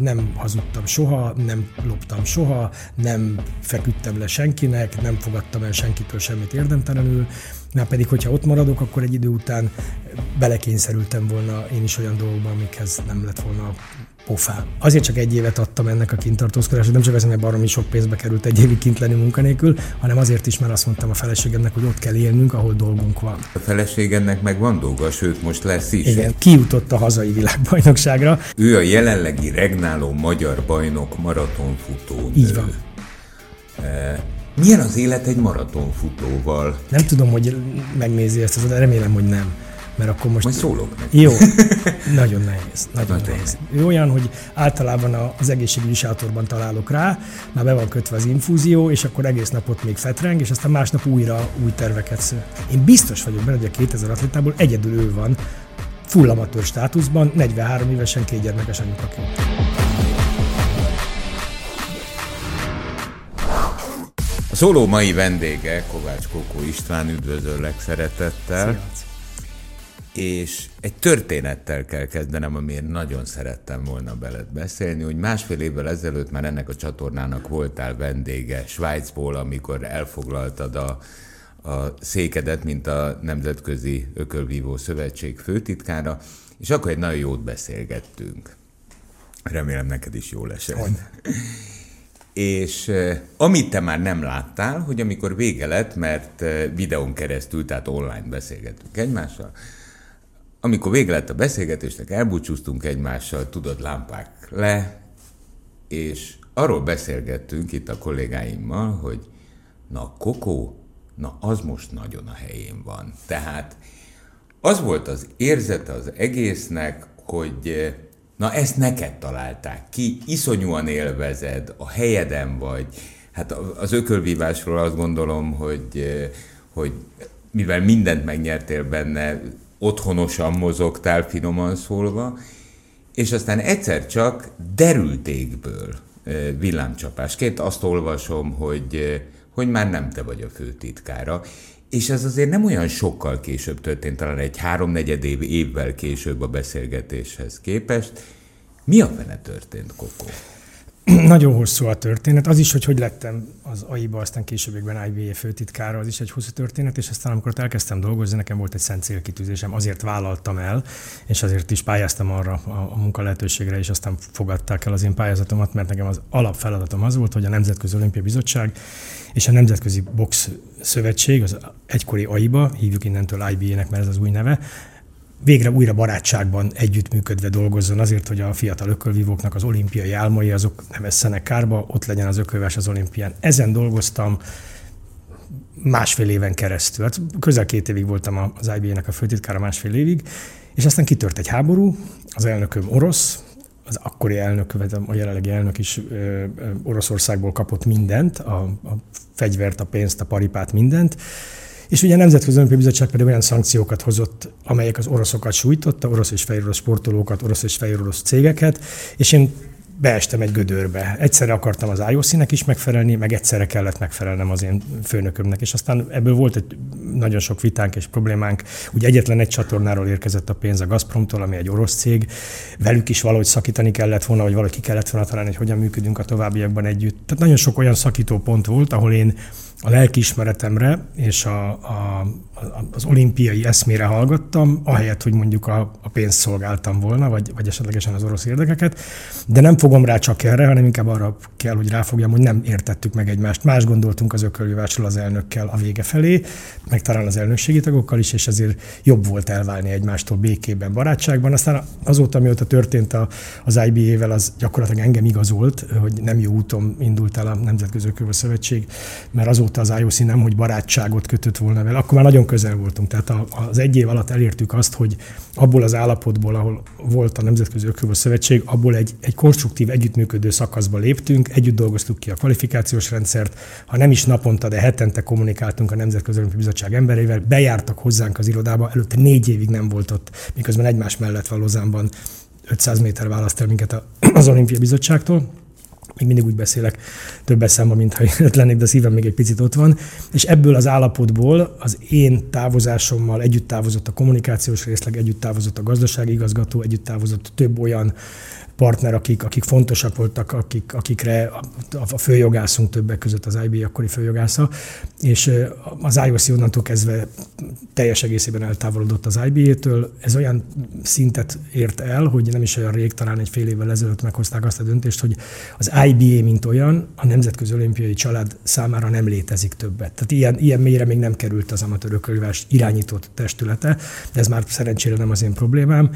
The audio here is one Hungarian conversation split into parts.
Nem hazudtam soha, nem loptam soha, nem feküdtem le senkinek, nem fogadtam el senkitől semmit érdemtelenül, már pedig, hogyha ott maradok, akkor egy idő után belekényszerültem volna én is olyan dolgokba, amikhez nem lett volna pofám. Azért csak egy évet adtam ennek a kintartózkodásra, nem csak azért, mert baromi sok pénzbe került egy évig kint lenni munkanélkül, hanem azért is, mert azt mondtam a feleségemnek, hogy ott kell élnünk, ahol dolgunk van. A feleségemnek meg van dolga, sőt most lesz is. Igen, kijutott a hazai világbajnokságra. Ő a jelenlegi regnáló magyar bajnok maratonfutó. Így van. E, milyen az élet egy maratonfutóval? Nem tudom, hogy megnézi ezt, de remélem, hogy nem mert akkor most... Majd szólok. Jó, nagyon nehéz. Nagyon, nehéz. Ő olyan, hogy általában az egészségügyi sátorban találok rá, már be van kötve az infúzió, és akkor egész napot még fetreng, és aztán másnap újra új terveket sző. Én biztos vagyok benne, hogy a 2000 atlétából egyedül ő van, full amatőr státuszban, 43 évesen két gyermekes anyukaként. A szóló mai vendége Kovács Kokó István, üdvözöllek szeretettel. Szia és egy történettel kell kezdenem, amiért nagyon szerettem volna beled beszélni, hogy másfél évvel ezelőtt már ennek a csatornának voltál vendége Svájcból, amikor elfoglaltad a, a székedet, mint a Nemzetközi Ökölvívó Szövetség főtitkára, és akkor egy nagyon jót beszélgettünk. Remélem neked is jó lesz. És eh, amit te már nem láttál, hogy amikor vége lett, mert eh, videón keresztül, tehát online beszélgettünk egymással, amikor vége lett a beszélgetésnek, elbúcsúztunk egymással, tudod, lámpák le, és arról beszélgettünk itt a kollégáimmal, hogy na, Kokó, na, az most nagyon a helyén van. Tehát az volt az érzete az egésznek, hogy na, ezt neked találták ki, iszonyúan élvezed, a helyeden vagy. Hát az ökölvívásról azt gondolom, hogy, hogy mivel mindent megnyertél benne, otthonosan mozogtál, finoman szólva, és aztán egyszer csak derültékből villámcsapásként azt olvasom, hogy, hogy már nem te vagy a főtitkára, és ez azért nem olyan sokkal később történt, talán egy háromnegyed év, évvel később a beszélgetéshez képest. Mi a fene történt, Kokó? Nagyon hosszú a történet. Az is, hogy hogy lettem az AI-ba, aztán későbbiekben IBA főtitkára, az is egy hosszú történet, és aztán amikor elkezdtem dolgozni, nekem volt egy szent célkitűzésem, azért vállaltam el, és azért is pályáztam arra a, a munka lehetőségre, és aztán fogadták el az én pályázatomat, mert nekem az alapfeladatom az volt, hogy a Nemzetközi Olimpia Bizottság és a Nemzetközi Box Szövetség, az egykori AIBA, hívjuk innentől IBA-nek, mert ez az új neve, végre újra barátságban együttműködve dolgozzon azért, hogy a fiatal ökölvívóknak az olimpiai álmai azok nem vesszenek kárba, ott legyen az ökölves az olimpián. Ezen dolgoztam másfél éven keresztül. Hát közel két évig voltam az IBA-nek a főtitkára másfél évig, és aztán kitört egy háború, az elnököm orosz, az akkori elnök, a jelenlegi elnök is ö, Oroszországból kapott mindent, a, a fegyvert, a pénzt, a paripát, mindent, és ugye a Nemzetközi Olimpiai Bizottság pedig olyan szankciókat hozott, amelyek az oroszokat sújtotta, orosz és fehér orosz sportolókat, orosz és fehér orosz cégeket, és én beestem egy gödörbe. Egyszerre akartam az IOC-nek is megfelelni, meg egyszerre kellett megfelelnem az én főnökömnek, és aztán ebből volt egy nagyon sok vitánk és problémánk. Ugye egyetlen egy csatornáról érkezett a pénz a Gazpromtól, ami egy orosz cég. Velük is valahogy szakítani kellett volna, vagy valahogy ki kellett volna találni, hogy hogyan működünk a továbbiakban együtt. Tehát nagyon sok olyan szakító pont volt, ahol én a lelkiismeretemre és a, a, az olimpiai eszmére hallgattam, ahelyett, hogy mondjuk a, a pénzt szolgáltam volna, vagy, vagy esetlegesen az orosz érdekeket. De nem fogom rá csak erre, hanem inkább arra kell, hogy ráfogjam, hogy nem értettük meg egymást. Más gondoltunk az ökölvívásról az elnökkel a vége felé, meg talán az elnökségi tagokkal is, és ezért jobb volt elválni egymástól békében, barátságban. Aztán azóta, mióta történt a, az IBA-vel, az gyakorlatilag engem igazolt, hogy nem jó úton indult el a Nemzetközi Ökölvő Szövetség, mert azóta az IOC nem, hogy barátságot kötött volna vele, akkor már nagyon közel voltunk. Tehát az egy év alatt elértük azt, hogy abból az állapotból, ahol volt a Nemzetközi Ökölvő Szövetség, abból egy, egy konstruktív együttműködő szakaszba léptünk, együtt dolgoztuk ki a kvalifikációs rendszert, ha nem is naponta, de hetente kommunikáltunk a Nemzetközi Olimpiai Bizottság embereivel, bejártak hozzánk az irodába, előtte négy évig nem volt ott, miközben egymás mellett van Lozánban 500 méter választ el minket az Olimpia Bizottságtól még mindig úgy beszélek többes számban, mintha én lennék, de a szívem még egy picit ott van. És ebből az állapotból az én távozásommal együtt távozott a kommunikációs részleg, együtt távozott a gazdasági igazgató, együtt távozott több olyan partner, akik, akik fontosak voltak, akik, akikre a, a főjogászunk többek között az IB akkori főjogásza, és az IOC onnantól kezdve teljes egészében eltávolodott az IBA-től. Ez olyan szintet ért el, hogy nem is olyan rég, talán egy fél évvel ezelőtt meghozták azt a döntést, hogy az IBA, mint olyan, a Nemzetközi Olimpiai Család számára nem létezik többet. Tehát ilyen, ilyen mélyre még nem került az amatőrökölvás irányított testülete, de ez már szerencsére nem az én problémám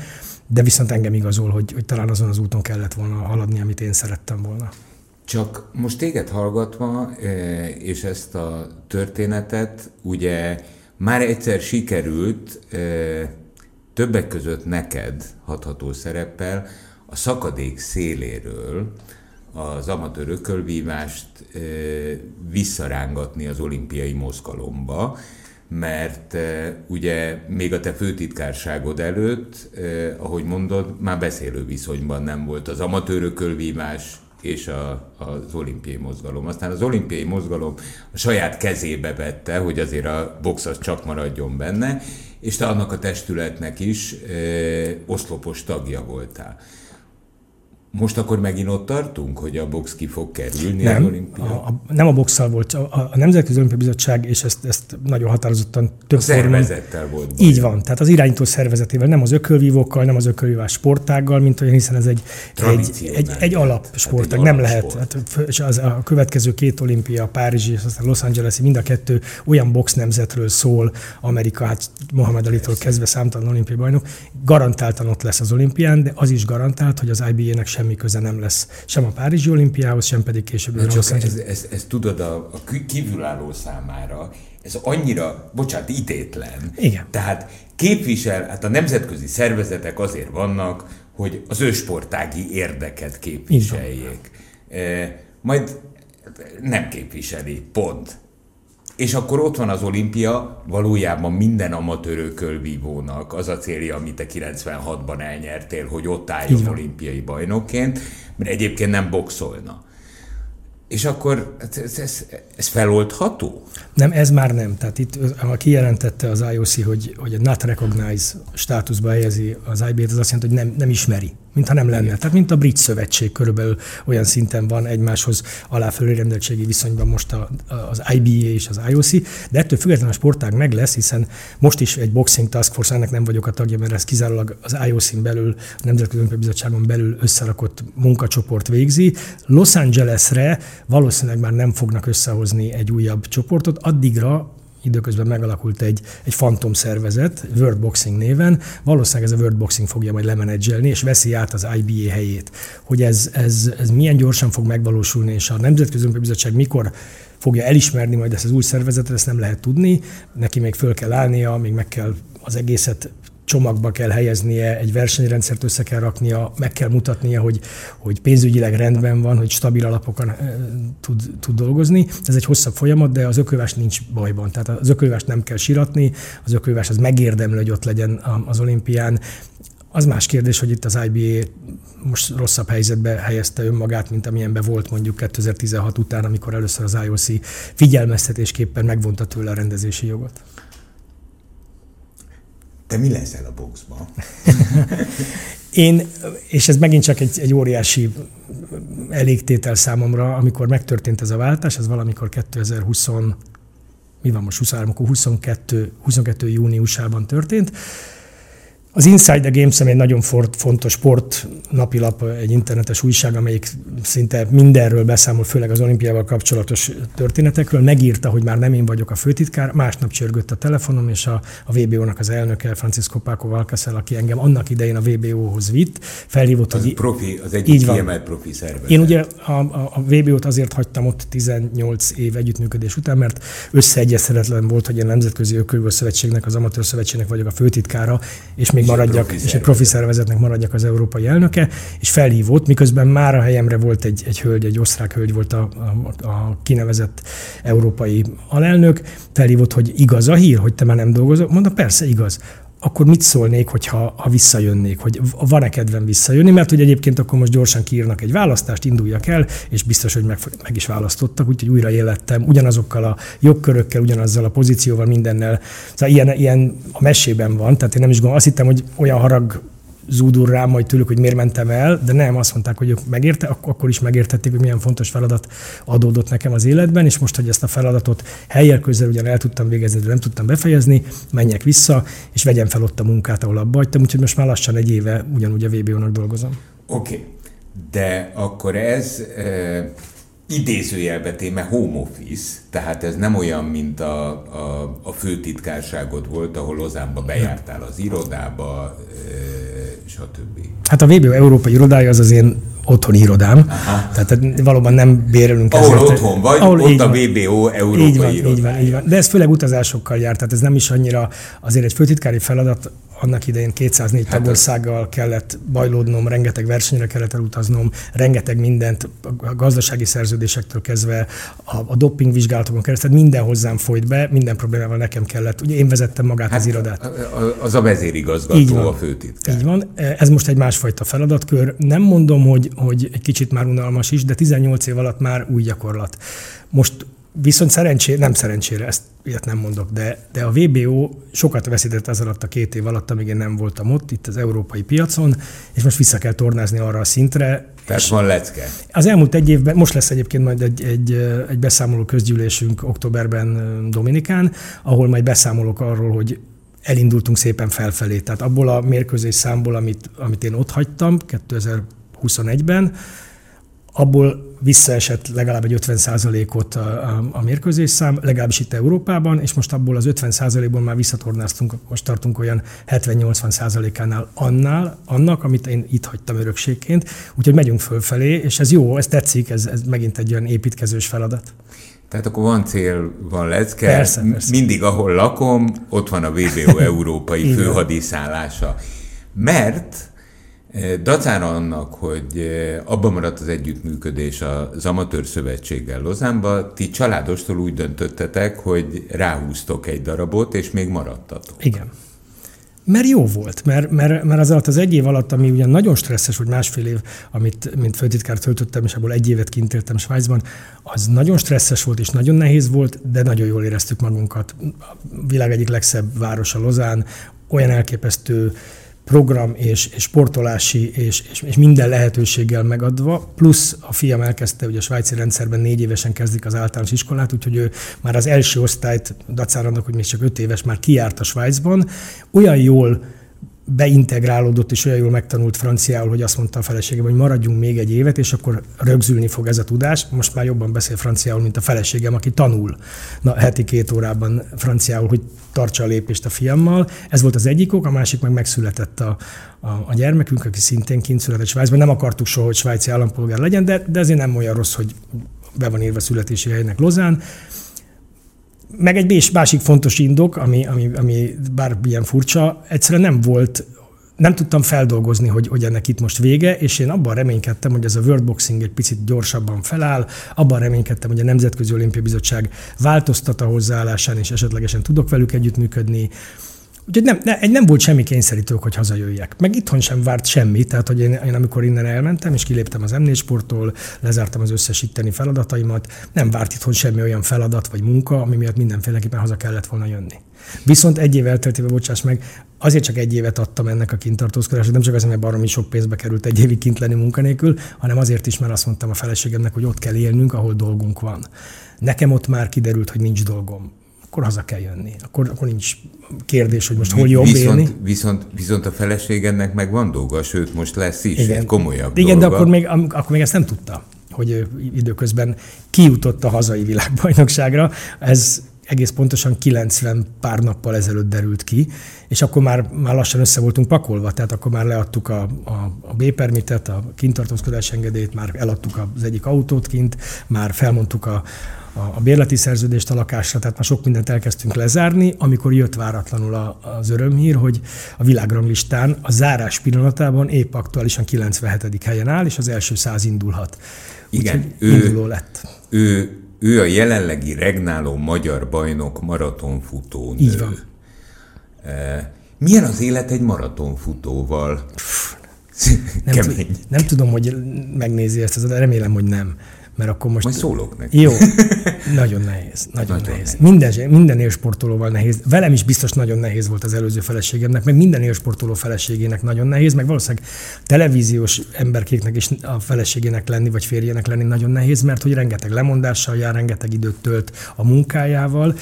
de viszont engem igazol, hogy, hogy talán azon az úton kellett volna haladni, amit én szerettem volna. Csak most téged hallgatva, e, és ezt a történetet, ugye már egyszer sikerült e, többek között neked hatható szereppel a szakadék széléről az amatőr ökölvívást e, visszarángatni az olimpiai mozgalomba, mert uh, ugye még a te főtitkárságod előtt, uh, ahogy mondod, már beszélő viszonyban nem volt az amatőrökölvívás és a, az olimpiai mozgalom. Aztán az olimpiai mozgalom a saját kezébe vette, hogy azért a box az csak maradjon benne, és te annak a testületnek is uh, oszlopos tagja voltál. Most akkor megint ott tartunk, hogy a box ki fog kerülni nem, az olimpia? A, a, nem a boxszal volt, a, a Nemzetközi Olimpiai Bizottság, és ezt, ezt nagyon határozottan több a szervezettel volt. Baj. Így van, tehát az irányító szervezetével, nem az ökölvívókkal, nem az ökölvívás sportággal, mint olyan, hiszen ez egy, egy, egy, egy alapsportág, hát nem lehet. Hát, és az, a következő két olimpia, Párizsi és aztán Los Angeles, mind a kettő olyan box nemzetről szól, Amerika, hát Mohamed Ali-tól kezdve számtalan olimpiai bajnok, garantáltan ott lesz az olimpián, de az is garantált, hogy az IBA-nek semmi köze nem lesz sem a Párizsi olimpiához, sem pedig később. Csak ez, ez, ez, tudod, a, a kívülálló számára ez annyira, bocsánat, idétlen. Igen. Tehát képvisel, hát a nemzetközi szervezetek azért vannak, hogy az ősportági érdeket képviseljék. E, majd nem képviseli, pont. És akkor ott van az olimpia, valójában minden amatőrökölvívónak az a célja, amit te 96-ban elnyertél, hogy ott álljon olimpiai bajnokként, mert egyébként nem boxolna. És akkor ez, ez, ez feloldható? Nem, ez már nem. Tehát itt ha kijelentette az IOC, hogy, hogy a not recognize státuszba helyezi az IB-t, az azt jelenti, hogy nem, nem ismeri mintha nem lenne. Tehát mint a brit szövetség körülbelül olyan szinten van egymáshoz aláfölé rendeltségi viszonyban most a, az IBA és az IOC, de ettől függetlenül a sportág meg lesz, hiszen most is egy boxing task force, ennek nem vagyok a tagja, mert ez kizárólag az IOC-n belül, a Nemzetközi Olimpiai Bizottságon belül összerakott munkacsoport végzi. Los Angelesre valószínűleg már nem fognak összehozni egy újabb csoportot, addigra időközben megalakult egy, egy fantom szervezet, World Boxing néven, valószínűleg ez a World Boxing fogja majd lemenedzselni, és veszi át az IBA helyét. Hogy ez, ez, ez milyen gyorsan fog megvalósulni, és a Nemzetközi Bizottság mikor fogja elismerni majd ezt az új szervezetet, ezt nem lehet tudni. Neki még föl kell állnia, még meg kell az egészet csomagba kell helyeznie, egy versenyrendszert össze kell raknia, meg kell mutatnia, hogy, hogy pénzügyileg rendben van, hogy stabil alapokon tud, tud dolgozni. Ez egy hosszabb folyamat, de az ökölvás nincs bajban. Tehát az ökölvást nem kell siratni, az ökölvás az megérdemli, hogy ott legyen az olimpián. Az más kérdés, hogy itt az IBA most rosszabb helyzetbe helyezte önmagát, mint amilyenben volt mondjuk 2016 után, amikor először az IOC figyelmeztetésképpen megvonta tőle a rendezési jogot. Te mi leszel a boxban? Én, és ez megint csak egy, egy óriási elégtétel számomra, amikor megtörtént ez a váltás, ez valamikor 2020, mi van most 23, akkor 22, 22 júniusában történt, az Inside the Games egy nagyon fontos sport napilap, egy internetes újság, amelyik szinte mindenről beszámol, főleg az olimpiával kapcsolatos történetekről. Megírta, hogy már nem én vagyok a főtitkár, másnap csörgött a telefonom, és a, a VBO-nak az elnöke, Francisco Paco Valcasel, aki engem annak idején a VBO-hoz vitt, felhívott, az hogy... Profi, az egyik kiemelt profi szervezet. Én ugye a, a, a VBO-t azért hagytam ott 18 év együttműködés után, mert összeegyezhetetlen volt, hogy a Nemzetközi Ökölvő Szövetségnek, az Amatőr Szövetségnek vagyok a főtitkára, és még maradjak, és egy profi szervezetnek maradjak az európai elnöke, és felhívott, miközben már a helyemre volt egy, egy hölgy, egy osztrák hölgy volt a, a, a kinevezett európai alelnök, felhívott, hogy igaz a hír, hogy te már nem dolgozol. Mondta, persze igaz akkor mit szólnék, hogyha, ha visszajönnék, hogy van-e kedvem visszajönni, mert hogy egyébként akkor most gyorsan kiírnak egy választást, induljak el, és biztos, hogy meg, meg is választottak, úgyhogy újra élettem ugyanazokkal a jogkörökkel, ugyanazzal a pozícióval, mindennel. Szóval ilyen, ilyen a mesében van, tehát én nem is gondolom, azt hittem, hogy olyan harag zúdul rám majd tőlük, hogy miért mentem el, de nem, azt mondták, hogy ők megérte, akkor is megértették, hogy milyen fontos feladat adódott nekem az életben, és most, hogy ezt a feladatot helyel közel ugyan el tudtam végezni, de nem tudtam befejezni, menjek vissza, és vegyem fel ott a munkát, ahol abba hagytam, úgyhogy most már lassan egy éve ugyanúgy a VBO-nak dolgozom. Oké, okay. de akkor ez e, idézőjelbe téme home office, tehát ez nem olyan, mint a, a, a főtitkárságod volt, ahol Lozánba bejártál az irodába, e, stb. Hát a VBO Európai Irodája az az én otthoni irodám. Aha. Tehát valóban nem bérelünk Ahol ezért. otthon vagy, ahol ott a VBO Európai így van, Irodája. Így van, így van. De ez főleg utazásokkal jár, tehát ez nem is annyira azért egy főtitkári feladat, annak idején 204 hát tagországgal az... kellett bajlódnom, rengeteg versenyre kellett elutaznom, rengeteg mindent, a gazdasági szerződésektől kezdve, a, a doping vizsgálatokon keresztül, minden hozzám folyt be, minden problémával nekem kellett. Ugye én vezettem magát hát az irodát. Az a vezérigazgató, Így van. a főtitkár. Így van. Ez most egy másfajta feladatkör. Nem mondom, hogy, hogy egy kicsit már unalmas is, de 18 év alatt már új gyakorlat. Most Viszont szerencsére, nem szerencsére, ezt ilyet nem mondok, de, de a VBO sokat veszített az alatt a két év alatt, amíg én nem voltam ott, itt az európai piacon, és most vissza kell tornázni arra a szintre. Tehát van lecke. Az elmúlt egy évben, most lesz egyébként majd egy, egy, egy beszámoló közgyűlésünk októberben Dominikán, ahol majd beszámolok arról, hogy elindultunk szépen felfelé. Tehát abból a mérkőzés számból, amit, amit én ott hagytam 2021-ben, abból visszaesett legalább egy 50%-ot a, a, a mérkőzés szám, legalábbis itt Európában, és most abból az 50%-ból már visszatornáztunk, most tartunk olyan 70-80%-ánál annál, annak, amit én itt hagytam örökségként, úgyhogy megyünk fölfelé, és ez jó, ez tetszik, ez, ez megint egy olyan építkezős feladat. Tehát akkor van cél, van lecke, persze, persze. mindig ahol lakom, ott van a VBO európai főhadiszállása. Mert Dacára annak, hogy abban maradt az együttműködés az Amatőr Szövetséggel Lozánba, ti családostól úgy döntöttetek, hogy ráhúztok egy darabot, és még maradtatok. Igen. Mert jó volt, mert, mert, mert az alatt az egy év alatt, ami ugyan nagyon stresszes, hogy másfél év, amit mint főtitkár töltöttem, és abból egy évet kint éltem Svájcban, az nagyon stresszes volt, és nagyon nehéz volt, de nagyon jól éreztük magunkat. A világ egyik legszebb városa Lozán, olyan elképesztő program és, és sportolási és, és, és minden lehetőséggel megadva, plusz a fiam elkezdte, ugye a svájci rendszerben négy évesen kezdik az általános iskolát, úgyhogy ő már az első osztályt, dacára annak, hogy még csak öt éves, már kiárt a Svájcban, olyan jól beintegrálódott és olyan jól megtanult franciául, hogy azt mondta a feleségem, hogy maradjunk még egy évet, és akkor rögzülni fog ez a tudás. Most már jobban beszél franciául, mint a feleségem, aki tanul na, heti két órában franciául, hogy tartsa a lépést a fiammal. Ez volt az egyik ok, a másik meg megszületett a, a, a gyermekünk, aki szintén kint született Svájcban. Nem akartuk soha, hogy svájci állampolgár legyen, de, de ezért nem olyan rossz, hogy be van írva születési helynek Lozán. Meg egy másik fontos indok, ami, ami, ami bár ilyen furcsa, egyszerűen nem volt nem tudtam feldolgozni, hogy, hogy ennek itt most vége, és én abban reménykedtem, hogy ez a World Boxing egy picit gyorsabban feláll, abban reménykedtem, hogy a Nemzetközi Olimpiai Bizottság változtat a hozzáállásán, és esetlegesen tudok velük együttműködni. Úgyhogy nem, ne, nem volt semmi kényszerítő, hogy hazajöjjek. Meg itthon sem várt semmi, tehát hogy én, én amikor innen elmentem, és kiléptem az m sporttól, lezártam az összes itteni feladataimat, nem várt itthon semmi olyan feladat vagy munka, ami miatt mindenféleképpen haza kellett volna jönni. Viszont egy év elteltével, bocsáss meg, azért csak egy évet adtam ennek a kintartózkodásnak, nem csak azért, mert baromi sok pénzbe került egy évig kint lenni munkanélkül, hanem azért is, mert azt mondtam a feleségemnek, hogy ott kell élnünk, ahol dolgunk van. Nekem ott már kiderült, hogy nincs dolgom akkor haza kell jönni. Akkor, akkor nincs kérdés, hogy most hol jobb viszont, élni. Viszont, viszont a feleségednek meg van dolga, sőt most lesz is Igen. egy komolyabb Igen, dolga. de akkor még, akkor még ezt nem tudta, hogy időközben kijutott a hazai világbajnokságra. Ez egész pontosan 90 pár nappal ezelőtt derült ki, és akkor már, már lassan össze voltunk pakolva, tehát akkor már leadtuk a, a, a B-permitet, a kintartózkodás engedélyt, már eladtuk az egyik autót kint, már felmondtuk a, a, a bérleti szerződést a lakásra, tehát már sok mindent elkezdtünk lezárni, amikor jött váratlanul a, az örömhír, hogy a világranglistán a zárás pillanatában épp aktuálisan 97. helyen áll, és az első száz indulhat. Igen, ő, induló lett. Ő ő a jelenlegi regnáló magyar bajnok maratonfutó nő. Így van. E, Milyen az élet egy maratonfutóval? Nem, Kemény. nem tudom, hogy megnézi ezt, remélem, hogy nem. Mert akkor most... Majd szólok neki. Jó. Nagyon nehéz. Nagyon, nagyon nehéz. nehéz. Minden, minden élsportolóval nehéz. Velem is biztos nagyon nehéz volt az előző feleségemnek, meg minden élsportoló feleségének nagyon nehéz, meg valószínűleg televíziós emberkéknek is a feleségének lenni, vagy férjének lenni nagyon nehéz, mert hogy rengeteg lemondással jár, rengeteg időt tölt a munkájával,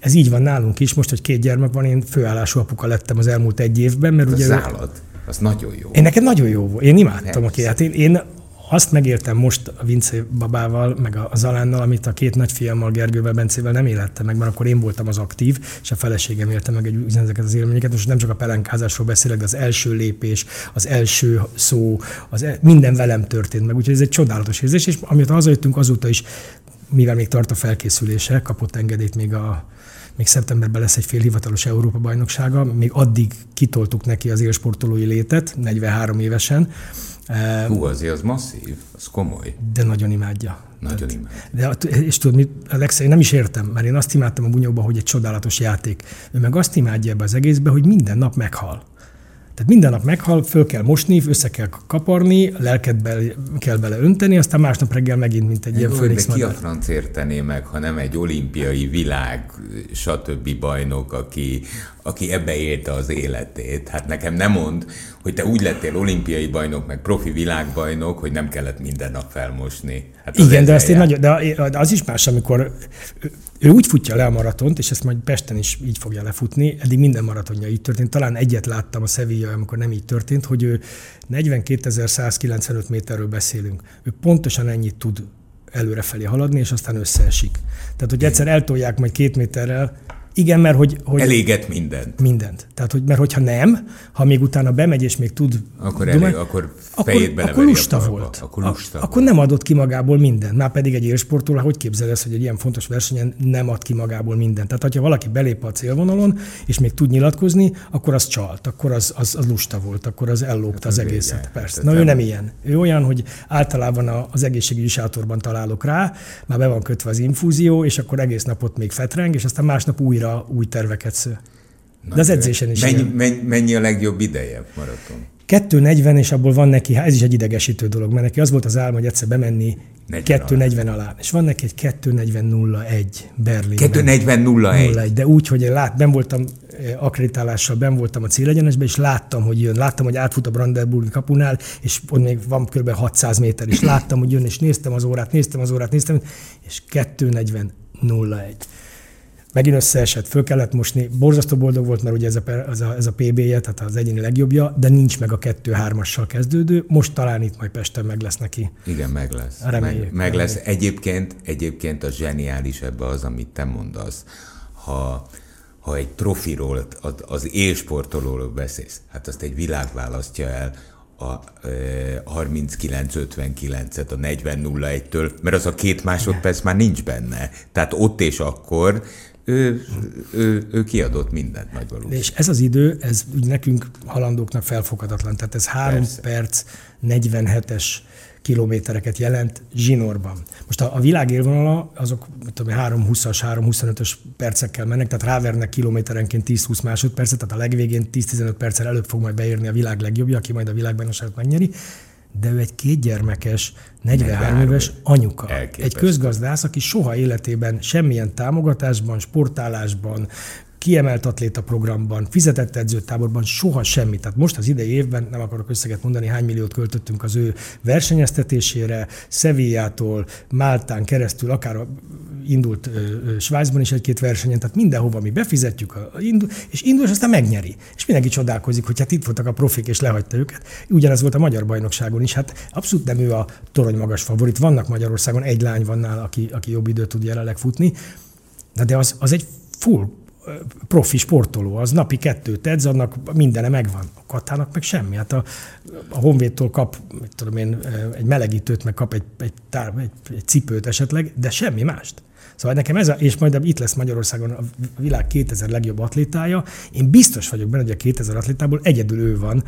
ez így van nálunk is, most, hogy két gyermek van, én főállású apuka lettem az elmúlt egy évben, mert hát ugye... Az állat, az nagyon jó. Én neked nagyon jó volt. Én imádtam a hát én, én azt megértem most a Vince babával, meg a Zalánnal, amit a két nagyfiammal, Gergővel, Bencével nem élettem meg, mert akkor én voltam az aktív, és a feleségem élte meg egy, ezeket az élményeket. Most nem csak a pelenkázásról beszélek, de az első lépés, az első szó, az el, minden velem történt meg. Úgyhogy ez egy csodálatos érzés, és amit hazajöttünk azóta is, mivel még tart a felkészülése, kapott engedélyt még a még szeptemberben lesz egy félhivatalos Európa bajnoksága, még addig kitoltuk neki az élsportolói létet, 43 évesen. Hú, azért az masszív, az komoly. De nagyon imádja. Nagyon imádja. De, és tudod, mit, Alexa, én nem is értem, mert én azt imádtam a bunyóban, hogy egy csodálatos játék. Ő meg azt imádja ebbe az egészbe, hogy minden nap meghal. Tehát minden nap meghal, föl kell mosni, össze kell kaparni, lelket be, kell bele önteni, aztán másnap reggel megint, mint egy Én ilyen főnix ki a franc értené meg, ha nem egy olimpiai világ, stb. bajnok, aki, aki ebbe élte az életét. Hát nekem nem mond, hogy te úgy lettél olimpiai bajnok, meg profi világbajnok, hogy nem kellett minden nap felmosni. Hát Igen, de, azt én nagyon, de az is más, amikor ő úgy futja le a maratont, és ezt majd Pesten is így fogja lefutni, eddig minden maratonja így történt. Talán egyet láttam a Sevilla, amikor nem így történt, hogy ő 42.195 méterről beszélünk. Ő pontosan ennyit tud előrefelé haladni, és aztán összeesik. Tehát, hogy egyszer eltolják majd két méterrel, igen, mert hogy... hogy Eléget mindent. Mindent. Tehát, hogy, mert hogyha nem, ha még utána bemegy és még tud... Akkor, elég, akkor fejét akkor, akkor lusta volt. Akkor, lusta. A, akkor nem adott ki magából mindent. Már pedig egy élsportoló, hogy képzel ezt, hogy egy ilyen fontos versenyen nem ad ki magából mindent. Tehát, ha valaki belép a célvonalon, és még tud nyilatkozni, akkor az csalt, akkor az, az, az lusta volt, akkor az ellógta hát az, az egészet. Vége. Persze. Na, ő nem ilyen. Ő olyan, hogy általában az egészségügyi sátorban találok rá, már be van kötve az infúzió, és akkor egész napot még fetreng, és aztán másnap újra újra új terveket sző. De az edzésen is mennyi, mennyi, mennyi a legjobb ideje maraton? 240, és abból van neki, ez is egy idegesítő dolog, mert neki az volt az álma, hogy egyszer bemenni 240 alá. És van neki egy 240.01 Berlin. 240.01. De úgy, hogy én lát, ben voltam eh, akreditálással, ben voltam a célegyenesben, és láttam, hogy jön. Láttam, hogy átfut a Brandenburgi kapunál, és ott még van kb. 600 méter, és láttam, hogy jön, és néztem az órát, néztem az órát, néztem, és 240.01 megint összeesett, föl kellett mosni. Borzasztó boldog volt, mert ugye ez a, ez a, ez a PB-je, tehát az egyéni legjobbja, de nincs meg a kettő-hármassal kezdődő. Most talán itt majd Pesten meg lesz neki. Igen, meg lesz. Reméljük, meg, meg lesz. Egyébként, egyébként a zseniális ebbe az, amit te mondasz. Ha, ha egy trofiról, az élsportolóról beszélsz, hát azt egy világ választja el, a e, 39-59-et a 40-01-től, mert az a két másodperc már nincs benne. Tehát ott és akkor ő, ő, ő kiadott mindent nagy valószínűleg. És ez az idő, ez úgy nekünk halandóknak felfoghatatlan. Tehát ez 3 Persze. perc 47-es kilométereket jelent zsinórban. Most a, a világ élvonala, azok tudom, 3-20-as, 3-25-ös percekkel mennek, tehát rávernek kilométerenként 10-20 másodpercet, tehát a legvégén 10-15 perccel előbb fog majd beérni a világ legjobbja, aki majd a világbajnokságot megnyeri, de ő egy kétgyermekes, 43 éves anyuka. Elképesztő. Egy közgazdász, aki soha életében semmilyen támogatásban, sportálásban, kiemelt atléta programban, fizetett edzőtáborban, soha semmi. Tehát most az idei évben, nem akarok összeget mondani, hány milliót költöttünk az ő versenyeztetésére, Sevillától, Máltán keresztül, akár indult Svájcban is egy-két versenyen, tehát mindenhova mi befizetjük, a, indul, és indul, és aztán megnyeri. És mindenki csodálkozik, hogy hát itt voltak a profik, és lehagyta őket. Ugyanez volt a magyar bajnokságon is, hát abszolút nem ő a torony magas favorit. Vannak Magyarországon, egy lány van nála, aki, aki jobb időt tud jelenleg futni, de, de az, az egy full profi sportoló, az napi kettőt edz, annak mindene megvan. A Katának meg semmi. Hát a, a Honvédtól kap, mit tudom én, egy melegítőt, meg kap egy, egy, tár, egy, egy cipőt esetleg, de semmi mást. Szóval nekem ez, a, és majd itt lesz Magyarországon a világ 2000 legjobb atlétája. Én biztos vagyok benne, hogy a 2000 atlétából egyedül ő van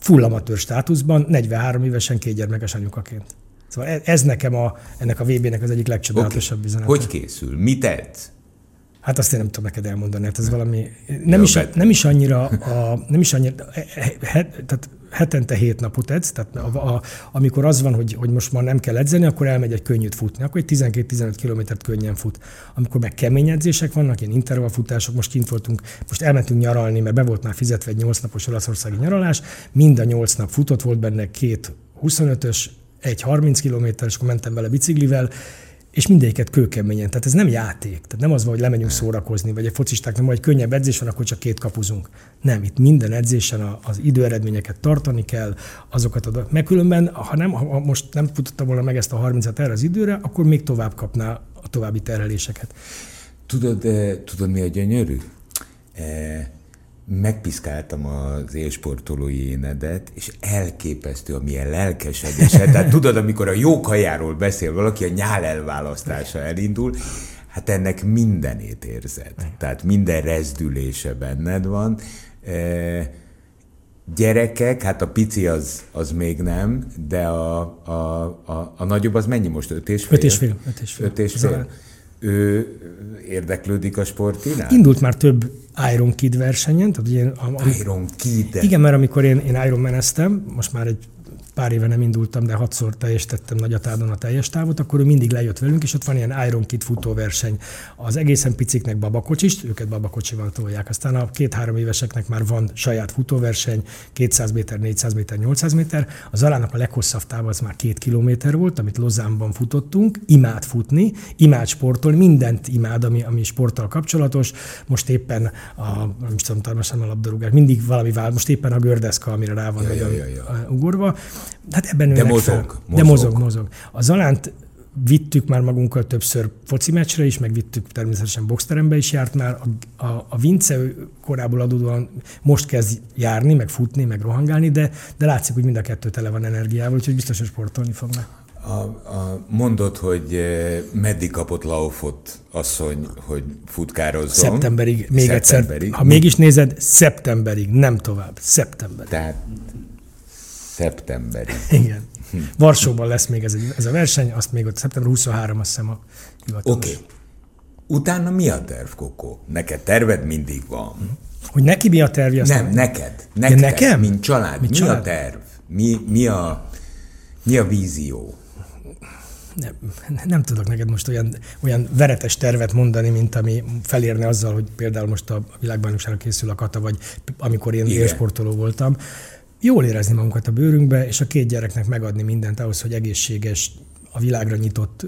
full amatőr státuszban, 43 évesen két gyermekes anyukaként. Szóval ez nekem a, ennek a VB-nek az egyik legcsodálatosabb okay. Hogy készül? Mit edz? Hát azt én nem tudom neked elmondani, hát ez valami, nem, is, nem is annyira, a, nem is annyira, he, tehát hetente hét napot edz, tehát a, a, amikor az van, hogy, hogy most már nem kell edzeni, akkor elmegy egy könnyűt futni, akkor egy 12-15 kilométert könnyen fut. Amikor meg kemény edzések vannak, ilyen intervallfutások, most kint voltunk, most elmentünk nyaralni, mert be volt már fizetve egy 8 napos olaszországi nyaralás, mind a 8 nap futott, volt benne két 25-ös, egy 30 kilométeres, akkor mentem vele biciklivel, és mindegyiket kőkeményen. Tehát ez nem játék. Tehát nem az van, hogy lemegyünk szórakozni, vagy egy focisták, nem, vagy könnyebb edzés van, akkor csak két kapuzunk. Nem, itt minden edzésen az időeredményeket tartani kell, azokat adok. Mert különben, ha, nem, ha most nem futottam volna meg ezt a 30-at erre az időre, akkor még tovább kapná a további terheléseket. Tudod, eh, tudod mi a gyönyörű? Eh, megpiszkáltam az élsportolói énedet, és elképesztő, amilyen lelkesedése. Tehát tudod, amikor a jó kajáról beszél valaki, a nyál elválasztása elindul, hát ennek mindenét érzed. Tehát minden rezdülése benned van. E, gyerekek, hát a pici az, az még nem, de a, a, a, a nagyobb az mennyi most? Öt és fél? Öt és fél. Öt és fél. Öt és fél. Ő érdeklődik a sport iránt? Indult már több Iron Kid versenyen. Tehát ugye, am, Iron Kid? Igen, mert amikor én, én Iron Man most már egy pár éve nem indultam, de hatszor teljesítettem Nagyatádon a teljes távot, akkor ő mindig lejött velünk, és ott van ilyen Iron Kid futóverseny. Az egészen piciknek babakocsis, őket babakocsival tolják. Aztán a két-három éveseknek már van saját futóverseny, 200 méter, 400 méter, 800 méter. Az alának a leghosszabb táv az már két kilométer volt, amit Lozánban futottunk. Imád futni, imád sportolni, mindent imád, ami, ami sporttal kapcsolatos. Most éppen a, nem tudom, a labdarúgás, mindig valami vál, most éppen a gördeszka, amire rá van ja, ja, ja, ja. ugorva. Hát ebben De mozog, fel. mozog. De mozog, mozog. A Zalánt vittük már magunkkal többször foci meccsre is, meg vittük természetesen boxterembe is járt már. A, a, a Vince korából adódóan most kezd járni, meg futni, meg rohangálni, de, de látszik, hogy mind a kettő tele van energiával, úgyhogy biztos, hogy sportolni fognak. A, a, mondod, hogy eh, meddig kapott Laufot asszony, hogy futkározzon? Szeptemberig, még szeptemberig. egyszer. Ha mégis nézed, szeptemberig, nem tovább. Szeptemberig. Tehát Szeptemberig. Igen. Varsóban lesz még ez, ez a verseny, azt még ott szeptember 23, azt hiszem a hivatalos. Oké. Okay. Utána mi a terv, Kokó? Neked terved mindig van. Hogy neki mi a terv? Nem, nem, neked. Neked, ja, nekem? Mint család. Mint mi család? a terv? Mi, mi, a, mi a vízió? Nem, nem tudok neked most olyan, olyan veretes tervet mondani, mint ami felérne azzal, hogy például most a világbajnokságra készül a kata, vagy amikor én élsportoló voltam jól érezni magunkat a bőrünkbe, és a két gyereknek megadni mindent ahhoz, hogy egészséges, a világra nyitott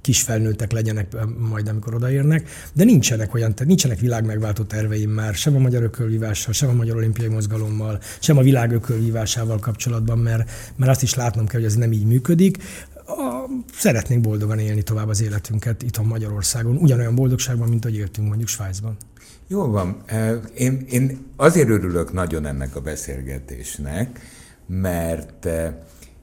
kis felnőttek legyenek majd, amikor odaérnek, de nincsenek olyan, tehát nincsenek világmegváltó terveim már, sem a magyar ökölvívással, sem a magyar olimpiai mozgalommal, sem a világ ökölvívásával kapcsolatban, mert, mert azt is látnom kell, hogy ez nem így működik. A, szeretnénk boldogan élni tovább az életünket itthon Magyarországon, ugyanolyan boldogságban, mint ahogy éltünk mondjuk Svájcban. Jó van. Én, én azért örülök nagyon ennek a beszélgetésnek, mert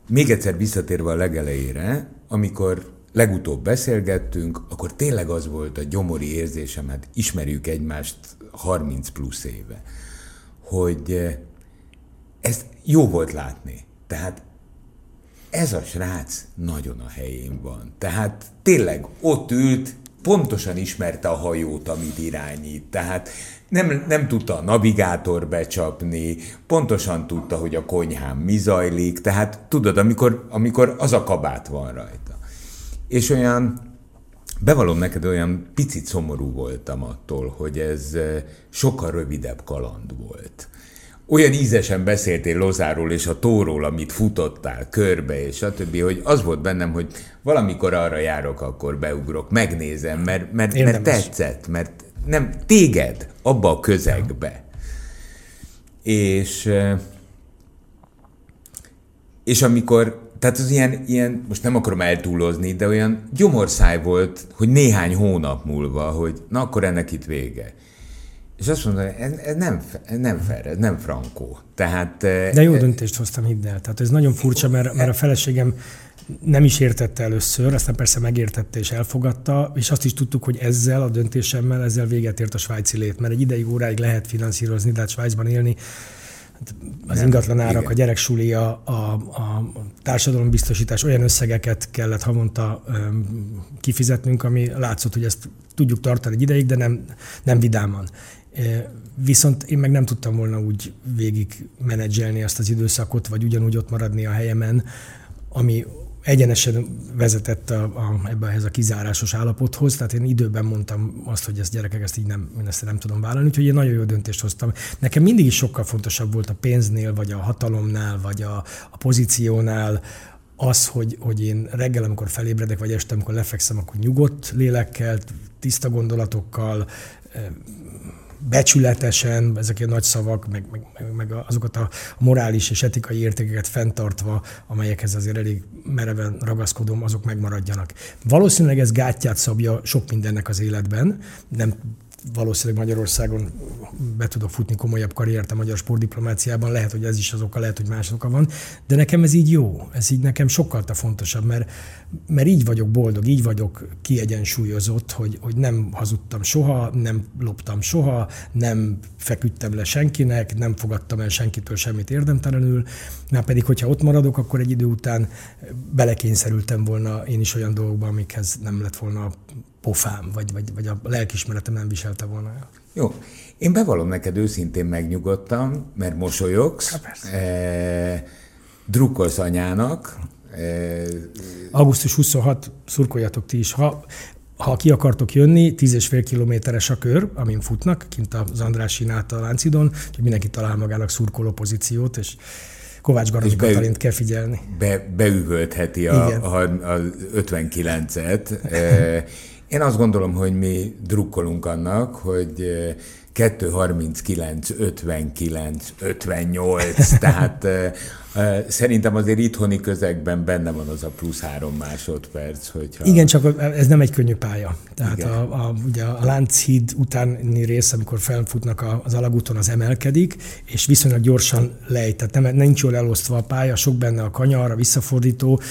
még egyszer visszatérve a legelejére, amikor legutóbb beszélgettünk, akkor tényleg az volt a gyomori érzésem, hát ismerjük egymást 30 plusz éve, hogy ezt jó volt látni. Tehát ez a srác nagyon a helyén van. Tehát tényleg ott ült, pontosan ismerte a hajót, amit irányít. Tehát nem, nem tudta a navigátor becsapni, pontosan tudta, hogy a konyhán mi zajlik, tehát tudod, amikor, amikor az a kabát van rajta. És olyan, bevallom neked, olyan picit szomorú voltam attól, hogy ez eh, sokkal rövidebb kaland volt olyan ízesen beszéltél Lozáról és a tóról, amit futottál körbe, és stb., hogy az volt bennem, hogy valamikor arra járok, akkor beugrok, megnézem, mert, mert, mert tetszett, mert nem, téged abba a közegbe. És, és amikor, tehát az ilyen, ilyen, most nem akarom eltúlozni, de olyan gyomorszáj volt, hogy néhány hónap múlva, hogy na akkor ennek itt vége. És azt mondta, ez, ez nem, nem fair, ez nem frankó. Tehát, De jó döntést hoztam, hidd el. Tehát ez nagyon furcsa, mert, mert a feleségem nem is értette először, aztán persze megértette és elfogadta, és azt is tudtuk, hogy ezzel a döntésemmel ezzel véget ért a svájci lét, mert egy ideig óráig lehet finanszírozni, de hát Svájcban élni az ingatlan árak, a gyereksuli, a, a, a társadalombiztosítás olyan összegeket kellett havonta kifizetnünk, ami látszott, hogy ezt tudjuk tartani egy ideig, de nem, nem vidáman. Viszont én meg nem tudtam volna úgy végig menedzselni azt az időszakot, vagy ugyanúgy ott maradni a helyemen, ami egyenesen vezetett a, a, ebbe ehhez a kizárásos állapothoz, tehát én időben mondtam azt, hogy ezt gyerekek, ezt így nem, én ezt nem tudom vállalni, úgyhogy én nagyon jó döntést hoztam. Nekem mindig is sokkal fontosabb volt a pénznél, vagy a hatalomnál, vagy a, a pozíciónál, az, hogy, hogy én reggel, amikor felébredek, vagy este, amikor lefekszem, akkor nyugodt lélekkel, tiszta gondolatokkal, becsületesen, ezek a nagy szavak, meg, meg, meg azokat a morális és etikai értékeket fenntartva, amelyekhez azért elég mereven ragaszkodom, azok megmaradjanak. Valószínűleg ez gátját szabja sok mindennek az életben, nem valószínűleg Magyarországon be tudok futni komolyabb karriert a magyar sportdiplomáciában, lehet, hogy ez is az oka, lehet, hogy más oka van, de nekem ez így jó, ez így nekem sokkal fontosabb, mert, mert így vagyok boldog, így vagyok kiegyensúlyozott, hogy, hogy nem hazudtam soha, nem loptam soha, nem feküdtem le senkinek, nem fogadtam el senkitől semmit érdemtelenül, már pedig, hogyha ott maradok, akkor egy idő után belekényszerültem volna én is olyan dolgokba, amikhez nem lett volna pofám, vagy, vagy, vagy a lelkismeretem nem viselte volna el. Jó. Én bevallom neked őszintén megnyugodtam, mert mosolyogsz, hát e, drukkolsz anyának. E, Augusztus 26, szurkoljatok ti is. Ha, ha ki akartok jönni, 10,5 kilométeres a kör, amin futnak, kint az András át a Láncidon, hogy mindenki talál magának szurkoló pozíciót, és Kovács Garas Katalint kell figyelni. Be, beüvöltheti a, a, a 59-et. Én azt gondolom, hogy mi drukkolunk annak, hogy 239, 59, 58, tehát Szerintem azért itthoni közegben benne van az a plusz három másodperc. Hogyha... Igen, csak ez nem egy könnyű pálya. Tehát a, a, ugye a Lánchíd utáni rész, amikor felfutnak az alagúton, az emelkedik, és viszonylag gyorsan lejt. Tehát nem, nincs jól elosztva a pálya, sok benne a kanyar, a visszafordító,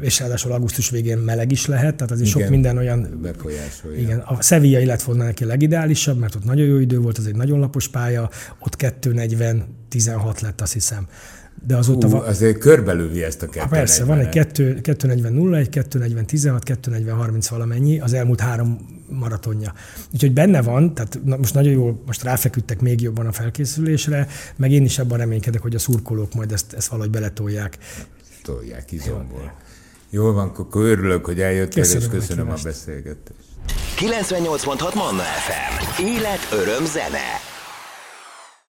és ráadásul augusztus végén meleg is lehet, tehát azért igen, sok minden olyan... Befolyásolja. Igen, a Sevilla lett volna neki a legideálisabb, mert ott nagyon jó idő volt, az egy nagyon lapos pálya, ott 240 16 lett, azt hiszem. De azóta Hú, van... azért körbelővi ezt a 240 Persze, van egy 240 01, 240 16, 240 30 valamennyi, az elmúlt három maratonja. Úgyhogy benne van, tehát na, most nagyon jól, most ráfeküdtek még jobban a felkészülésre, meg én is abban reménykedek, hogy a szurkolók majd ezt, ezt valahogy beletolják. Tolják izomból. Jól van, akkor örülök, hogy eljöttél, és köszönöm a beszélgetést. 98.6 Manna FM. Élet, öröm, zene.